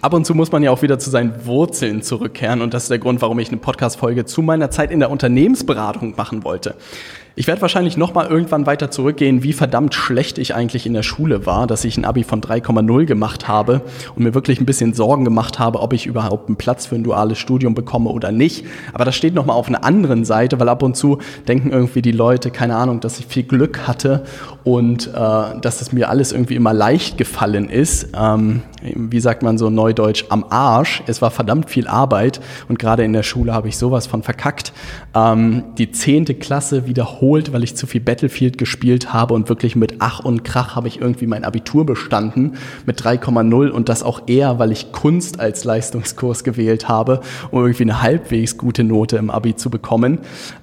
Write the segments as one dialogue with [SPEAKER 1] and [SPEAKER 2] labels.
[SPEAKER 1] Ab und zu muss man ja auch wieder zu seinen Wurzeln zurückkehren und das ist der Grund, warum ich eine Podcast-Folge zu meiner Zeit in der Unternehmensberatung machen wollte. Ich werde wahrscheinlich noch mal irgendwann weiter zurückgehen, wie verdammt schlecht ich eigentlich in der Schule war, dass ich ein Abi von 3,0 gemacht habe und mir wirklich ein bisschen Sorgen gemacht habe, ob ich überhaupt einen Platz für ein duales Studium bekomme oder nicht. Aber das steht noch mal auf einer anderen Seite, weil ab und zu denken irgendwie die Leute, keine Ahnung, dass ich viel Glück hatte und äh, dass es mir alles irgendwie immer leicht gefallen ist. Ähm, wie sagt man so neudeutsch, am Arsch. Es war verdammt viel Arbeit und gerade in der Schule habe ich sowas von verkackt. Ähm, die zehnte Klasse wiederholt wiederholt, weil ich zu viel Battlefield gespielt habe und wirklich mit Ach und Krach habe ich irgendwie mein Abitur bestanden mit 3,0 und das auch eher, weil ich Kunst als Leistungskurs gewählt habe, um irgendwie eine halbwegs gute Note im Abi zu bekommen.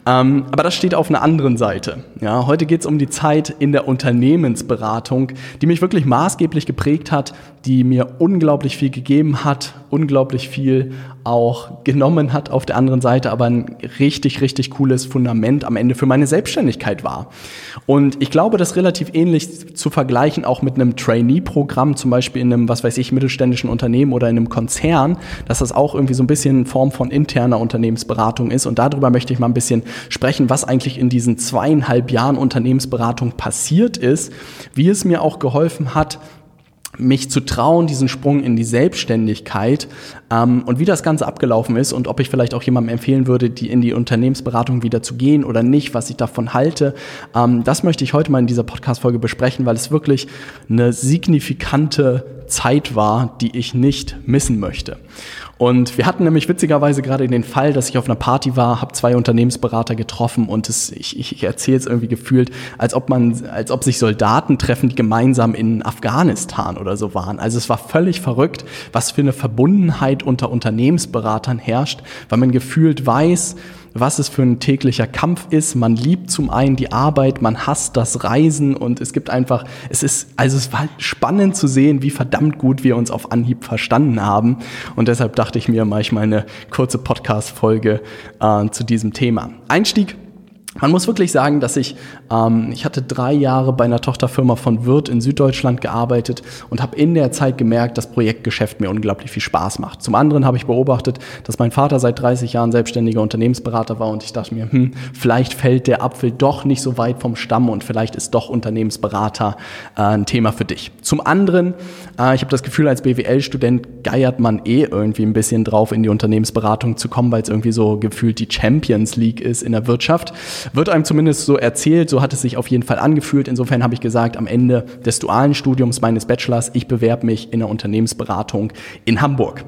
[SPEAKER 1] Ähm, aber das steht auf einer anderen Seite. Ja, heute geht es um die Zeit in der Unternehmensberatung, die mich wirklich maßgeblich geprägt hat, die mir unglaublich viel gegeben hat, unglaublich viel auch genommen hat auf der anderen Seite, aber ein richtig, richtig cooles Fundament am Ende für meine Selbstständigkeit war. Und ich glaube, das relativ ähnlich zu vergleichen auch mit einem Trainee-Programm, zum Beispiel in einem, was weiß ich, mittelständischen Unternehmen oder in einem Konzern, dass das auch irgendwie so ein bisschen in Form von interner Unternehmensberatung ist. Und darüber möchte ich mal ein bisschen sprechen, was eigentlich in diesen zweieinhalb Jahren Unternehmensberatung passiert ist, wie es mir auch geholfen hat, mich zu trauen, diesen Sprung in die Selbstständigkeit ähm, und wie das Ganze abgelaufen ist und ob ich vielleicht auch jemandem empfehlen würde, die in die Unternehmensberatung wieder zu gehen oder nicht, was ich davon halte. Ähm, das möchte ich heute mal in dieser Podcast-Folge besprechen, weil es wirklich eine signifikante Zeit war, die ich nicht missen möchte. Und wir hatten nämlich witzigerweise gerade den Fall, dass ich auf einer Party war, habe zwei Unternehmensberater getroffen und es, ich, ich erzähle es irgendwie gefühlt, als ob man, als ob sich Soldaten treffen, die gemeinsam in Afghanistan oder so waren. Also es war völlig verrückt, was für eine Verbundenheit unter Unternehmensberatern herrscht, weil man gefühlt weiß, was es für ein täglicher Kampf ist. Man liebt zum einen die Arbeit, man hasst das Reisen und es gibt einfach, es ist, also es war spannend zu sehen, wie verdammt gut wir uns auf Anhieb verstanden haben. Und deshalb dachte ich mir, mache ich mal eine kurze Podcast-Folge äh, zu diesem Thema. Einstieg man muss wirklich sagen, dass ich, ähm, ich hatte drei Jahre bei einer Tochterfirma von Wirt in Süddeutschland gearbeitet und habe in der Zeit gemerkt, dass Projektgeschäft mir unglaublich viel Spaß macht. Zum anderen habe ich beobachtet, dass mein Vater seit 30 Jahren selbstständiger Unternehmensberater war und ich dachte mir, hm, vielleicht fällt der Apfel doch nicht so weit vom Stamm und vielleicht ist doch Unternehmensberater äh, ein Thema für dich. Zum anderen, äh, ich habe das Gefühl, als BWL-Student geiert man eh irgendwie ein bisschen drauf, in die Unternehmensberatung zu kommen, weil es irgendwie so gefühlt die Champions League ist in der Wirtschaft. Wird einem zumindest so erzählt, so hat es sich auf jeden Fall angefühlt. Insofern habe ich gesagt, am Ende des dualen Studiums meines Bachelors, ich bewerbe mich in der Unternehmensberatung in Hamburg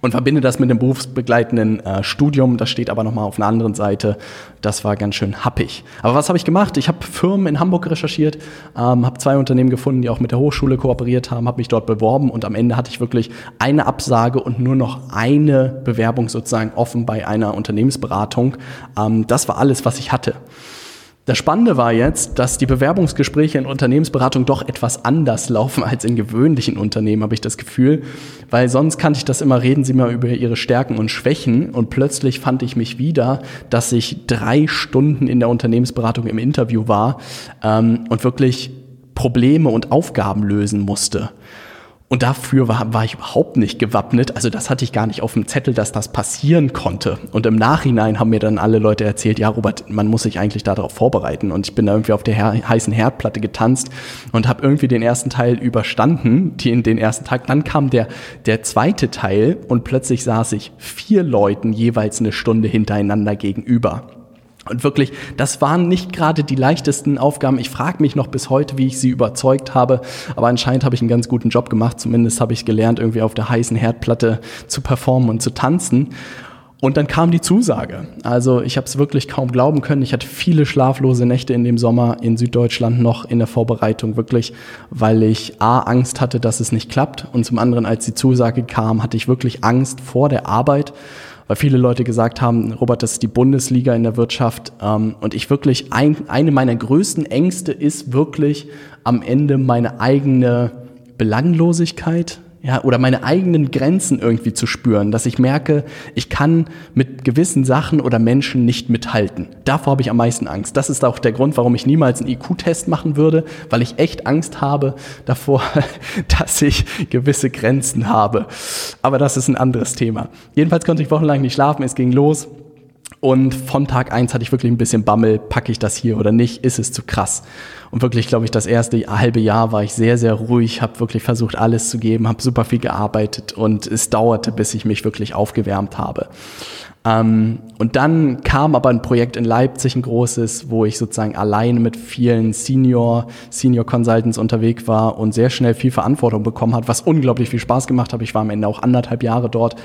[SPEAKER 1] und verbinde das mit dem berufsbegleitenden äh, Studium. Das steht aber nochmal auf einer anderen Seite. Das war ganz schön happig. Aber was habe ich gemacht? Ich habe Firmen in Hamburg recherchiert, ähm, habe zwei Unternehmen gefunden, die auch mit der Hochschule kooperiert haben, habe mich dort beworben und am Ende hatte ich wirklich eine Absage und nur noch eine Bewerbung sozusagen offen bei einer Unternehmensberatung. Ähm, das war alles, was ich hatte. Das Spannende war jetzt, dass die Bewerbungsgespräche in Unternehmensberatung doch etwas anders laufen als in gewöhnlichen Unternehmen, habe ich das Gefühl. Weil sonst kannte ich das immer, reden Sie mal über Ihre Stärken und Schwächen. Und plötzlich fand ich mich wieder, dass ich drei Stunden in der Unternehmensberatung im Interview war ähm, und wirklich Probleme und Aufgaben lösen musste. Und dafür war, war ich überhaupt nicht gewappnet. Also das hatte ich gar nicht auf dem Zettel, dass das passieren konnte. Und im Nachhinein haben mir dann alle Leute erzählt, ja Robert, man muss sich eigentlich darauf vorbereiten. Und ich bin da irgendwie auf der her heißen Herdplatte getanzt und habe irgendwie den ersten Teil überstanden, die, den ersten Tag. Dann kam der, der zweite Teil und plötzlich saß ich vier Leuten jeweils eine Stunde hintereinander gegenüber. Und wirklich, das waren nicht gerade die leichtesten Aufgaben. Ich frage mich noch bis heute, wie ich sie überzeugt habe. Aber anscheinend habe ich einen ganz guten Job gemacht. Zumindest habe ich gelernt, irgendwie auf der heißen Herdplatte zu performen und zu tanzen. Und dann kam die Zusage. Also ich habe es wirklich kaum glauben können. Ich hatte viele schlaflose Nächte in dem Sommer in Süddeutschland noch in der Vorbereitung, wirklich, weil ich A, Angst hatte, dass es nicht klappt. Und zum anderen, als die Zusage kam, hatte ich wirklich Angst vor der Arbeit weil viele Leute gesagt haben, Robert, das ist die Bundesliga in der Wirtschaft. Ähm, und ich wirklich, ein, eine meiner größten Ängste ist wirklich am Ende meine eigene Belanglosigkeit, ja, oder meine eigenen Grenzen irgendwie zu spüren, dass ich merke, ich kann mit gewissen Sachen oder Menschen nicht mithalten. Davor habe ich am meisten Angst. Das ist auch der Grund, warum ich niemals einen IQ-Test machen würde, weil ich echt Angst habe davor, dass ich gewisse Grenzen habe. Aber das ist ein anderes Thema. Jedenfalls konnte ich wochenlang nicht schlafen, es ging los. Und von Tag eins hatte ich wirklich ein bisschen Bammel, packe ich das hier oder nicht, ist es zu krass. Und wirklich, glaube ich, das erste halbe Jahr war ich sehr, sehr ruhig, habe wirklich versucht, alles zu geben, habe super viel gearbeitet und es dauerte, bis ich mich wirklich aufgewärmt habe. Ähm, und dann kam aber ein Projekt in Leipzig, ein großes, wo ich sozusagen alleine mit vielen Senior, Senior Consultants unterwegs war und sehr schnell viel Verantwortung bekommen hat, was unglaublich viel Spaß gemacht hat. Ich war am Ende auch anderthalb Jahre dort,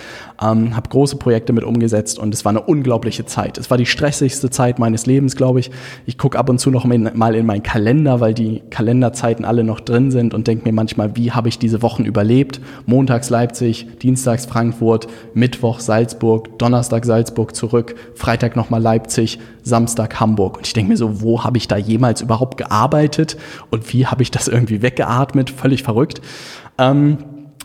[SPEAKER 1] ähm, habe große Projekte mit umgesetzt und es war eine unglaubliche Zeit. Es war die stressigste Zeit meines Lebens, glaube ich. Ich gucke ab und zu noch mal in meinen Kalender, weil die Kalenderzeiten alle noch drin sind und denke mir manchmal, wie habe ich diese Wochen überlebt? Montags Leipzig, Dienstags Frankfurt, Mittwoch Salzburg, Donnerstag Salzburg zurück, Freitag nochmal Leipzig, Samstag Hamburg. Und ich denke mir so, wo habe ich da jemals überhaupt gearbeitet und wie habe ich das irgendwie weggeatmet? Völlig verrückt. Ähm,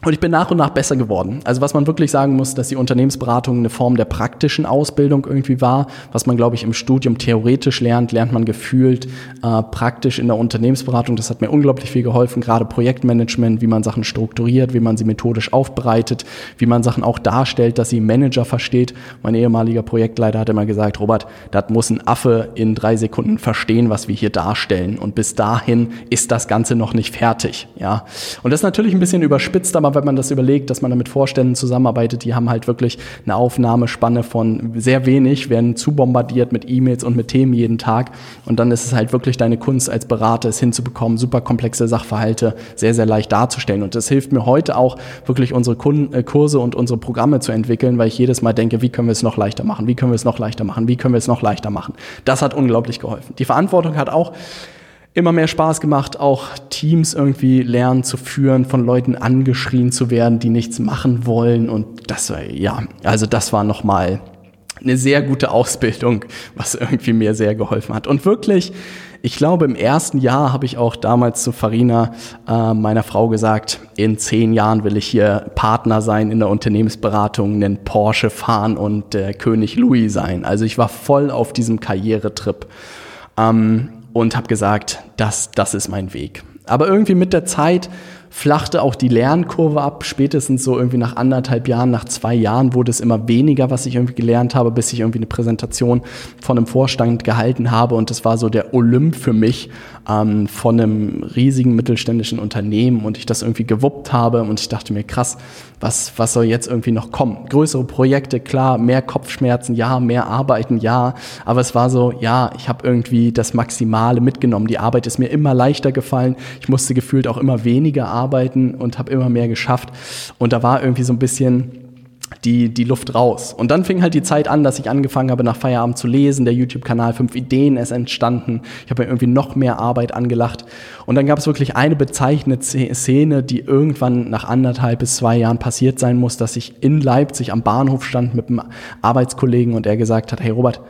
[SPEAKER 1] und ich bin nach und nach besser geworden. Also was man wirklich sagen muss, dass die Unternehmensberatung eine Form der praktischen Ausbildung irgendwie war. Was man, glaube ich, im Studium theoretisch lernt, lernt man gefühlt äh, praktisch in der Unternehmensberatung. Das hat mir unglaublich viel geholfen, gerade Projektmanagement, wie man Sachen strukturiert, wie man sie methodisch aufbereitet, wie man Sachen auch darstellt, dass sie Manager versteht. Mein ehemaliger Projektleiter hat immer gesagt, Robert, das muss ein Affe in drei Sekunden verstehen, was wir hier darstellen. Und bis dahin ist das Ganze noch nicht fertig. Ja, Und das ist natürlich ein bisschen überspitzt, aber wenn man das überlegt, dass man da mit Vorständen zusammenarbeitet, die haben halt wirklich eine Aufnahmespanne von sehr wenig, werden zu bombardiert mit E-Mails und mit Themen jeden Tag. Und dann ist es halt wirklich deine Kunst als Berater, es hinzubekommen, super komplexe Sachverhalte sehr, sehr leicht darzustellen. Und das hilft mir heute auch wirklich unsere Kunden, äh, Kurse und unsere Programme zu entwickeln, weil ich jedes Mal denke, wie können wir es noch leichter machen? Wie können wir es noch leichter machen? Wie können wir es noch leichter machen? Das hat unglaublich geholfen. Die Verantwortung hat auch immer mehr Spaß gemacht, auch Teams irgendwie lernen zu führen, von Leuten angeschrien zu werden, die nichts machen wollen. Und das war, ja, also das war nochmal eine sehr gute Ausbildung, was irgendwie mir sehr geholfen hat. Und wirklich, ich glaube, im ersten Jahr habe ich auch damals zu Farina, äh, meiner Frau, gesagt, in zehn Jahren will ich hier Partner sein in der Unternehmensberatung, einen Porsche fahren und äh, König Louis sein. Also ich war voll auf diesem Karrieretrip. Ähm, und habe gesagt, das, das ist mein Weg. Aber irgendwie mit der Zeit flachte auch die Lernkurve ab. Spätestens so irgendwie nach anderthalb Jahren, nach zwei Jahren wurde es immer weniger, was ich irgendwie gelernt habe, bis ich irgendwie eine Präsentation von einem Vorstand gehalten habe. Und das war so der Olymp für mich ähm, von einem riesigen mittelständischen Unternehmen und ich das irgendwie gewuppt habe. Und ich dachte mir, krass, was, was soll jetzt irgendwie noch kommen? Größere Projekte, klar, mehr Kopfschmerzen, ja, mehr Arbeiten, ja. Aber es war so, ja, ich habe irgendwie das Maximale mitgenommen. Die Arbeit ist mir immer leichter gefallen. Ich musste gefühlt auch immer weniger arbeiten arbeiten und habe immer mehr geschafft. Und da war irgendwie so ein bisschen die, die Luft raus. Und dann fing halt die Zeit an, dass ich angefangen habe, nach Feierabend zu lesen. Der YouTube-Kanal Fünf Ideen ist entstanden. Ich habe mir irgendwie noch mehr Arbeit angelacht. Und dann gab es wirklich eine bezeichnete Szene, die irgendwann nach anderthalb bis zwei Jahren passiert sein muss, dass ich in Leipzig am Bahnhof stand mit einem Arbeitskollegen und er gesagt hat, hey Robert,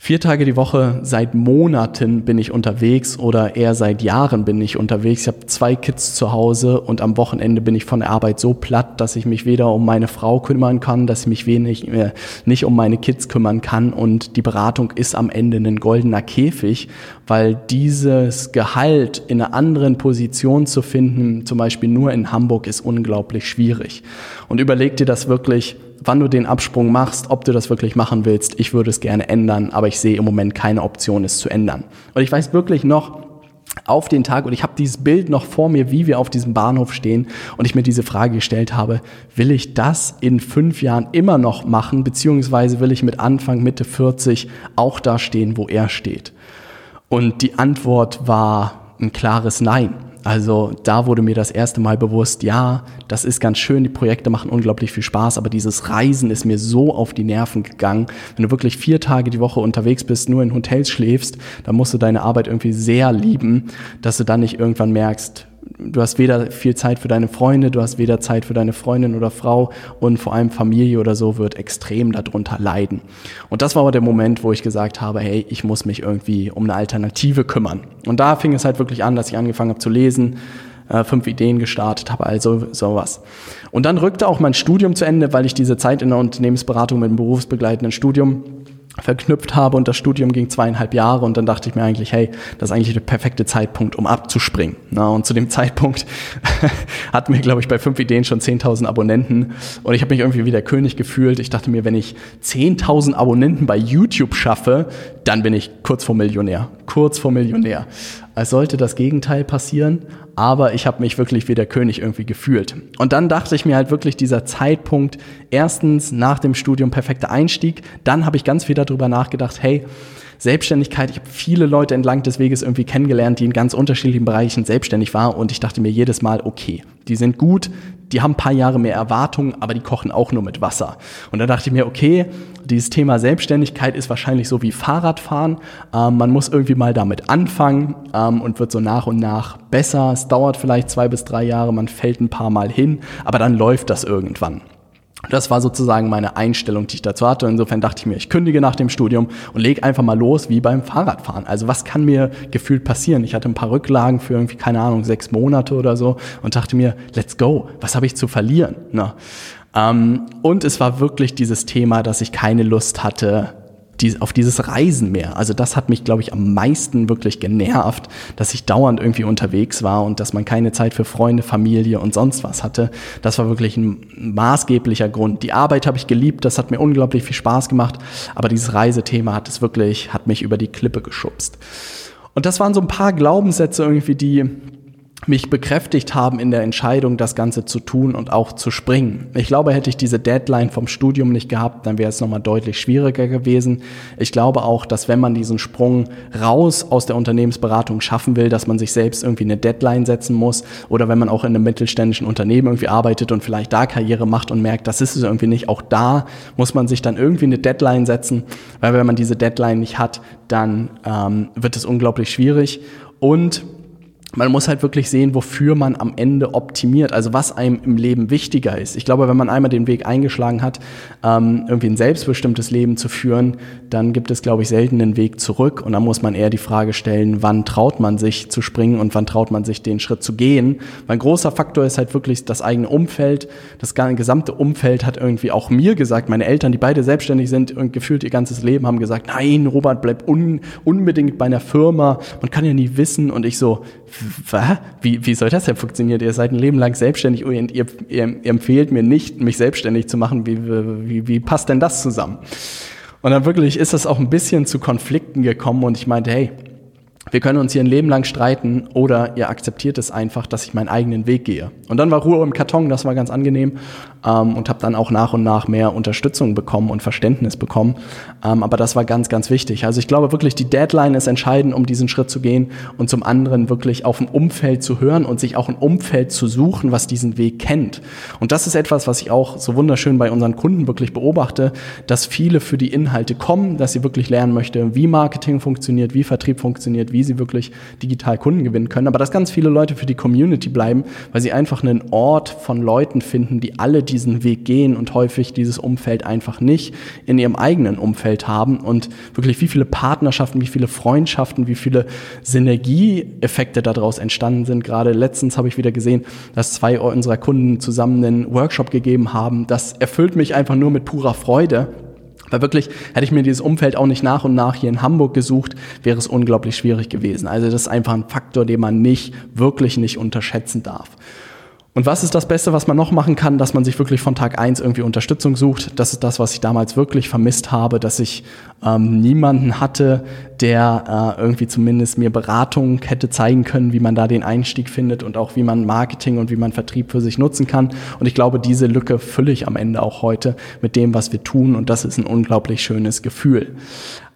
[SPEAKER 1] Vier Tage die Woche, seit Monaten bin ich unterwegs oder eher seit Jahren bin ich unterwegs. Ich habe zwei Kids zu Hause und am Wochenende bin ich von der Arbeit so platt, dass ich mich weder um meine Frau kümmern kann, dass ich mich wenig, äh, nicht um meine Kids kümmern kann und die Beratung ist am Ende ein goldener Käfig, weil dieses Gehalt in einer anderen Position zu finden, zum Beispiel nur in Hamburg, ist unglaublich schwierig. Und überleg dir das wirklich, wann du den Absprung machst, ob du das wirklich machen willst. Ich würde es gerne ändern, aber ich sehe im Moment keine Option, es zu ändern. Und ich weiß wirklich noch, auf den Tag und ich habe dieses Bild noch vor mir, wie wir auf diesem Bahnhof stehen und ich mir diese Frage gestellt habe, will ich das in fünf Jahren immer noch machen, beziehungsweise will ich mit Anfang, Mitte 40 auch da stehen, wo er steht? Und die Antwort war ein klares Nein. Also da wurde mir das erste Mal bewusst, ja, das ist ganz schön, die Projekte machen unglaublich viel Spaß, aber dieses Reisen ist mir so auf die Nerven gegangen. Wenn du wirklich vier Tage die Woche unterwegs bist, nur in Hotels schläfst, dann musst du deine Arbeit irgendwie sehr lieben, dass du dann nicht irgendwann merkst, du hast weder viel Zeit für deine Freunde, du hast weder Zeit für deine Freundin oder Frau und vor allem Familie oder so wird extrem darunter leiden. Und das war aber der Moment, wo ich gesagt habe, hey, ich muss mich irgendwie um eine Alternative kümmern. Und da fing es halt wirklich an, dass ich angefangen habe zu lesen, äh, fünf Ideen gestartet habe, also sowas. Und dann rückte auch mein Studium zu Ende, weil ich diese Zeit in der Unternehmensberatung mit dem berufsbegleitenden Studium verknüpft habe und das Studium ging zweieinhalb Jahre und dann dachte ich mir eigentlich, hey, das ist eigentlich der perfekte Zeitpunkt, um abzuspringen. Na, und zu dem Zeitpunkt hatten wir, glaube ich, bei fünf Ideen schon 10.000 Abonnenten und ich habe mich irgendwie wie der König gefühlt. Ich dachte mir, wenn ich 10.000 Abonnenten bei YouTube schaffe, dann bin ich kurz vor Millionär. Kurz vor Millionär. Es sollte das Gegenteil passieren, aber ich habe mich wirklich wie der König irgendwie gefühlt. Und dann dachte ich mir halt wirklich dieser Zeitpunkt, erstens nach dem Studium perfekter Einstieg, dann habe ich ganz viel darüber nachgedacht, hey, Selbstständigkeit, ich habe viele Leute entlang des Weges irgendwie kennengelernt, die in ganz unterschiedlichen Bereichen selbstständig waren und ich dachte mir jedes Mal, okay, die sind gut, die haben ein paar Jahre mehr Erwartungen, aber die kochen auch nur mit Wasser. Und dann dachte ich mir, okay, dieses Thema Selbstständigkeit ist wahrscheinlich so wie Fahrradfahren. Ähm, man muss irgendwie mal damit anfangen ähm, und wird so nach und nach besser. Es dauert vielleicht zwei bis drei Jahre, man fällt ein paar Mal hin, aber dann läuft das irgendwann. Das war sozusagen meine Einstellung, die ich dazu hatte. Insofern dachte ich mir, ich kündige nach dem Studium und lege einfach mal los wie beim Fahrradfahren. Also was kann mir gefühlt passieren? Ich hatte ein paar Rücklagen für irgendwie, keine Ahnung, sechs Monate oder so und dachte mir, let's go, was habe ich zu verlieren? Na. Ähm, und es war wirklich dieses Thema, dass ich keine Lust hatte, die, auf dieses Reisen mehr. Also das hat mich, glaube ich, am meisten wirklich genervt, dass ich dauernd irgendwie unterwegs war und dass man keine Zeit für Freunde, Familie und sonst was hatte. Das war wirklich ein maßgeblicher Grund. Die Arbeit habe ich geliebt, das hat mir unglaublich viel Spaß gemacht, aber dieses Reisethema hat es wirklich, hat mich über die Klippe geschubst. Und das waren so ein paar Glaubenssätze irgendwie, die mich bekräftigt haben in der Entscheidung, das Ganze zu tun und auch zu springen. Ich glaube, hätte ich diese Deadline vom Studium nicht gehabt, dann wäre es nochmal deutlich schwieriger gewesen. Ich glaube auch, dass wenn man diesen Sprung raus aus der Unternehmensberatung schaffen will, dass man sich selbst irgendwie eine Deadline setzen muss oder wenn man auch in einem mittelständischen Unternehmen irgendwie arbeitet und vielleicht da Karriere macht und merkt, das ist es irgendwie nicht, auch da muss man sich dann irgendwie eine Deadline setzen, weil wenn man diese Deadline nicht hat, dann ähm, wird es unglaublich schwierig und man muss halt wirklich sehen, wofür man am Ende optimiert, also was einem im Leben wichtiger ist. Ich glaube, wenn man einmal den Weg eingeschlagen hat, ähm, irgendwie ein selbstbestimmtes Leben zu führen, dann gibt es, glaube ich, selten einen Weg zurück. Und dann muss man eher die Frage stellen, wann traut man sich zu springen und wann traut man sich den Schritt zu gehen. Mein großer Faktor ist halt wirklich das eigene Umfeld. Das gesamte Umfeld hat irgendwie auch mir gesagt, meine Eltern, die beide selbstständig sind und gefühlt ihr ganzes Leben, haben gesagt, nein, Robert, bleib un unbedingt bei einer Firma. Man kann ja nie wissen. Und ich so, wie, wie soll das denn funktionieren? Ihr seid ein Leben lang selbstständig und ihr, ihr, ihr empfehlt mir nicht, mich selbstständig zu machen. Wie, wie, wie passt denn das zusammen? Und dann wirklich ist es auch ein bisschen zu Konflikten gekommen und ich meinte, hey, wir können uns hier ein Leben lang streiten oder ihr akzeptiert es einfach, dass ich meinen eigenen Weg gehe. Und dann war Ruhe im Karton, das war ganz angenehm ähm, und habe dann auch nach und nach mehr Unterstützung bekommen und Verständnis bekommen. Ähm, aber das war ganz, ganz wichtig. Also ich glaube wirklich, die Deadline ist entscheidend, um diesen Schritt zu gehen und zum anderen wirklich auf ein Umfeld zu hören und sich auch ein Umfeld zu suchen, was diesen Weg kennt. Und das ist etwas, was ich auch so wunderschön bei unseren Kunden wirklich beobachte, dass viele für die Inhalte kommen, dass sie wirklich lernen möchte, wie Marketing funktioniert, wie Vertrieb funktioniert, wie wie sie wirklich digital Kunden gewinnen können. Aber dass ganz viele Leute für die Community bleiben, weil sie einfach einen Ort von Leuten finden, die alle diesen Weg gehen und häufig dieses Umfeld einfach nicht in ihrem eigenen Umfeld haben und wirklich wie viele Partnerschaften, wie viele Freundschaften, wie viele Synergieeffekte daraus entstanden sind. Gerade letztens habe ich wieder gesehen, dass zwei unserer Kunden zusammen einen Workshop gegeben haben. Das erfüllt mich einfach nur mit purer Freude weil wirklich, hätte ich mir dieses Umfeld auch nicht nach und nach hier in Hamburg gesucht, wäre es unglaublich schwierig gewesen. Also das ist einfach ein Faktor, den man nicht, wirklich nicht unterschätzen darf. Und was ist das Beste, was man noch machen kann, dass man sich wirklich von Tag eins irgendwie Unterstützung sucht? Das ist das, was ich damals wirklich vermisst habe, dass ich ähm, niemanden hatte, der äh, irgendwie zumindest mir Beratung hätte zeigen können, wie man da den Einstieg findet und auch wie man Marketing und wie man Vertrieb für sich nutzen kann. Und ich glaube, diese Lücke fülle ich am Ende auch heute mit dem, was wir tun. Und das ist ein unglaublich schönes Gefühl.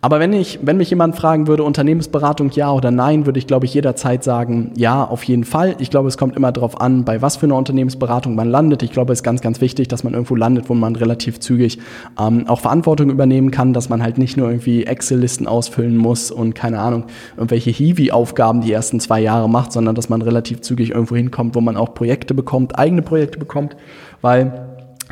[SPEAKER 1] Aber wenn ich, wenn mich jemand fragen würde, Unternehmensberatung ja oder nein, würde ich, glaube ich, jederzeit sagen, ja, auf jeden Fall. Ich glaube, es kommt immer darauf an, bei was für einer Unternehmensberatung man landet. Ich glaube, es ist ganz, ganz wichtig, dass man irgendwo landet, wo man relativ zügig ähm, auch Verantwortung übernehmen kann, dass man halt nicht nur irgendwie Excel-Listen ausfüllen muss und keine Ahnung, irgendwelche Hiwi-Aufgaben die ersten zwei Jahre macht, sondern dass man relativ zügig irgendwo hinkommt, wo man auch Projekte bekommt, eigene Projekte bekommt, weil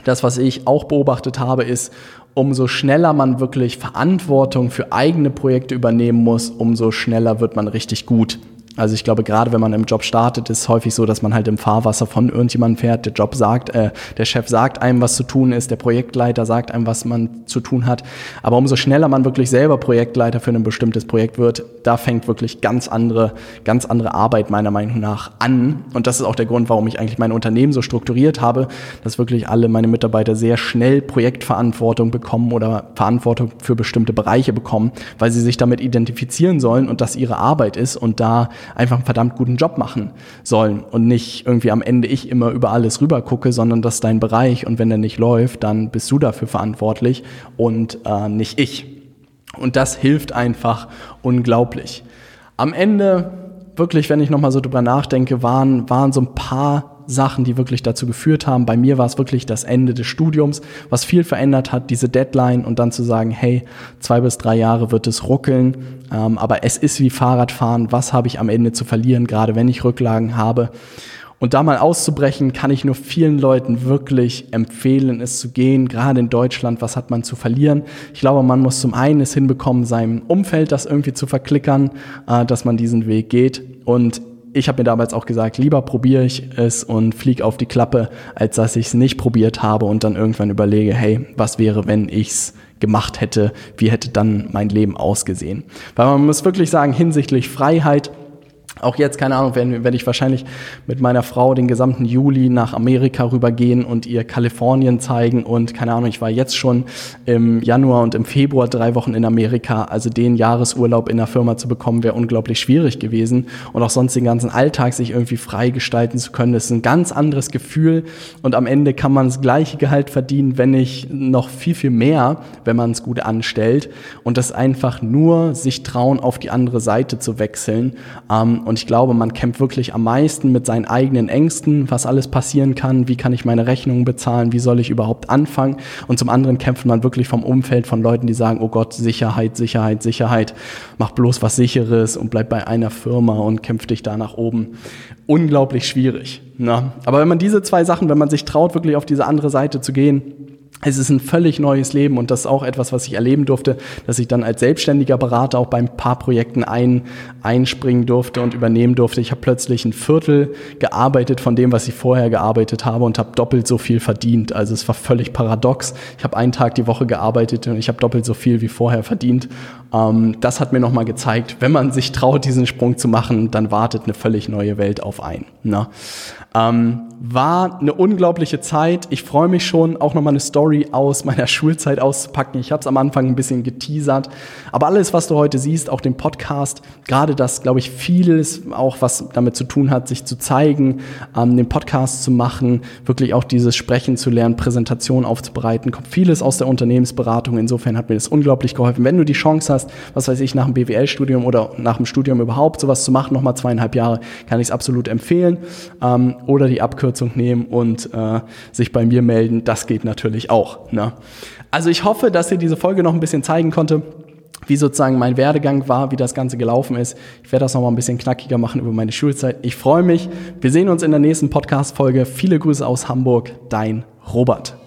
[SPEAKER 1] das, was ich auch beobachtet habe, ist, umso schneller man wirklich Verantwortung für eigene Projekte übernehmen muss, umso schneller wird man richtig gut. Also ich glaube, gerade wenn man im Job startet, ist häufig so, dass man halt im Fahrwasser von irgendjemandem fährt. Der Job sagt, äh, der Chef sagt einem, was zu tun ist, der Projektleiter sagt einem, was man zu tun hat. Aber umso schneller man wirklich selber Projektleiter für ein bestimmtes Projekt wird, da fängt wirklich ganz andere, ganz andere Arbeit meiner Meinung nach an. Und das ist auch der Grund, warum ich eigentlich mein Unternehmen so strukturiert habe, dass wirklich alle meine Mitarbeiter sehr schnell Projektverantwortung bekommen oder Verantwortung für bestimmte Bereiche bekommen, weil sie sich damit identifizieren sollen und das ihre Arbeit ist und da einfach einen verdammt guten Job machen sollen und nicht irgendwie am Ende ich immer über alles rüber gucke, sondern das ist dein Bereich und wenn der nicht läuft, dann bist du dafür verantwortlich und äh, nicht ich. Und das hilft einfach unglaublich. Am Ende, wirklich, wenn ich nochmal so drüber nachdenke, waren, waren so ein paar Sachen, die wirklich dazu geführt haben. Bei mir war es wirklich das Ende des Studiums, was viel verändert hat, diese Deadline und dann zu sagen, hey, zwei bis drei Jahre wird es ruckeln, ähm, aber es ist wie Fahrradfahren, was habe ich am Ende zu verlieren, gerade wenn ich Rücklagen habe. Und da mal auszubrechen, kann ich nur vielen Leuten wirklich empfehlen, es zu gehen. Gerade in Deutschland, was hat man zu verlieren? Ich glaube, man muss zum einen es hinbekommen, seinem Umfeld das irgendwie zu verklickern, äh, dass man diesen Weg geht. Und ich habe mir damals auch gesagt, lieber probiere ich es und fliege auf die Klappe, als dass ich es nicht probiert habe und dann irgendwann überlege, hey, was wäre, wenn ich es gemacht hätte, wie hätte dann mein Leben ausgesehen. Weil man muss wirklich sagen, hinsichtlich Freiheit, auch jetzt, keine Ahnung, werde, ich wahrscheinlich mit meiner Frau den gesamten Juli nach Amerika rübergehen und ihr Kalifornien zeigen. Und keine Ahnung, ich war jetzt schon im Januar und im Februar drei Wochen in Amerika. Also den Jahresurlaub in der Firma zu bekommen, wäre unglaublich schwierig gewesen. Und auch sonst den ganzen Alltag sich irgendwie frei gestalten zu können, das ist ein ganz anderes Gefühl. Und am Ende kann man das gleiche Gehalt verdienen, wenn nicht noch viel, viel mehr, wenn man es gut anstellt. Und das einfach nur sich trauen, auf die andere Seite zu wechseln. Ähm, und ich glaube, man kämpft wirklich am meisten mit seinen eigenen Ängsten, was alles passieren kann, wie kann ich meine Rechnungen bezahlen, wie soll ich überhaupt anfangen. Und zum anderen kämpft man wirklich vom Umfeld von Leuten, die sagen, oh Gott, Sicherheit, Sicherheit, Sicherheit, mach bloß was Sicheres und bleib bei einer Firma und kämpf dich da nach oben. Unglaublich schwierig. Ne? Aber wenn man diese zwei Sachen, wenn man sich traut, wirklich auf diese andere Seite zu gehen, es ist ein völlig neues Leben und das ist auch etwas, was ich erleben durfte, dass ich dann als selbstständiger Berater auch bei ein paar Projekten ein, einspringen durfte und übernehmen durfte. Ich habe plötzlich ein Viertel gearbeitet von dem, was ich vorher gearbeitet habe und habe doppelt so viel verdient. Also es war völlig paradox. Ich habe einen Tag die Woche gearbeitet und ich habe doppelt so viel wie vorher verdient. Ähm, das hat mir nochmal gezeigt, wenn man sich traut, diesen Sprung zu machen, dann wartet eine völlig neue Welt auf einen. Ne? Ähm, war eine unglaubliche Zeit. Ich freue mich schon, auch nochmal eine Story aus meiner Schulzeit auszupacken. Ich habe es am Anfang ein bisschen geteasert. Aber alles, was du heute siehst, auch den Podcast, gerade das, glaube ich, vieles auch, was damit zu tun hat, sich zu zeigen, ähm, den Podcast zu machen, wirklich auch dieses Sprechen zu lernen, Präsentation aufzubereiten, kommt vieles aus der Unternehmensberatung. Insofern hat mir das unglaublich geholfen. Wenn du die Chance hast, was weiß ich, nach dem BWL-Studium oder nach dem Studium überhaupt sowas zu machen, nochmal zweieinhalb Jahre, kann ich es absolut empfehlen. Ähm, oder die Abkürzung nehmen und äh, sich bei mir melden. Das geht natürlich auch. Ne? Also ich hoffe, dass ihr diese Folge noch ein bisschen zeigen konnte wie sozusagen mein Werdegang war, wie das Ganze gelaufen ist. Ich werde das noch mal ein bisschen knackiger machen über meine Schulzeit. Ich freue mich. Wir sehen uns in der nächsten Podcast-Folge. Viele Grüße aus Hamburg. Dein Robert.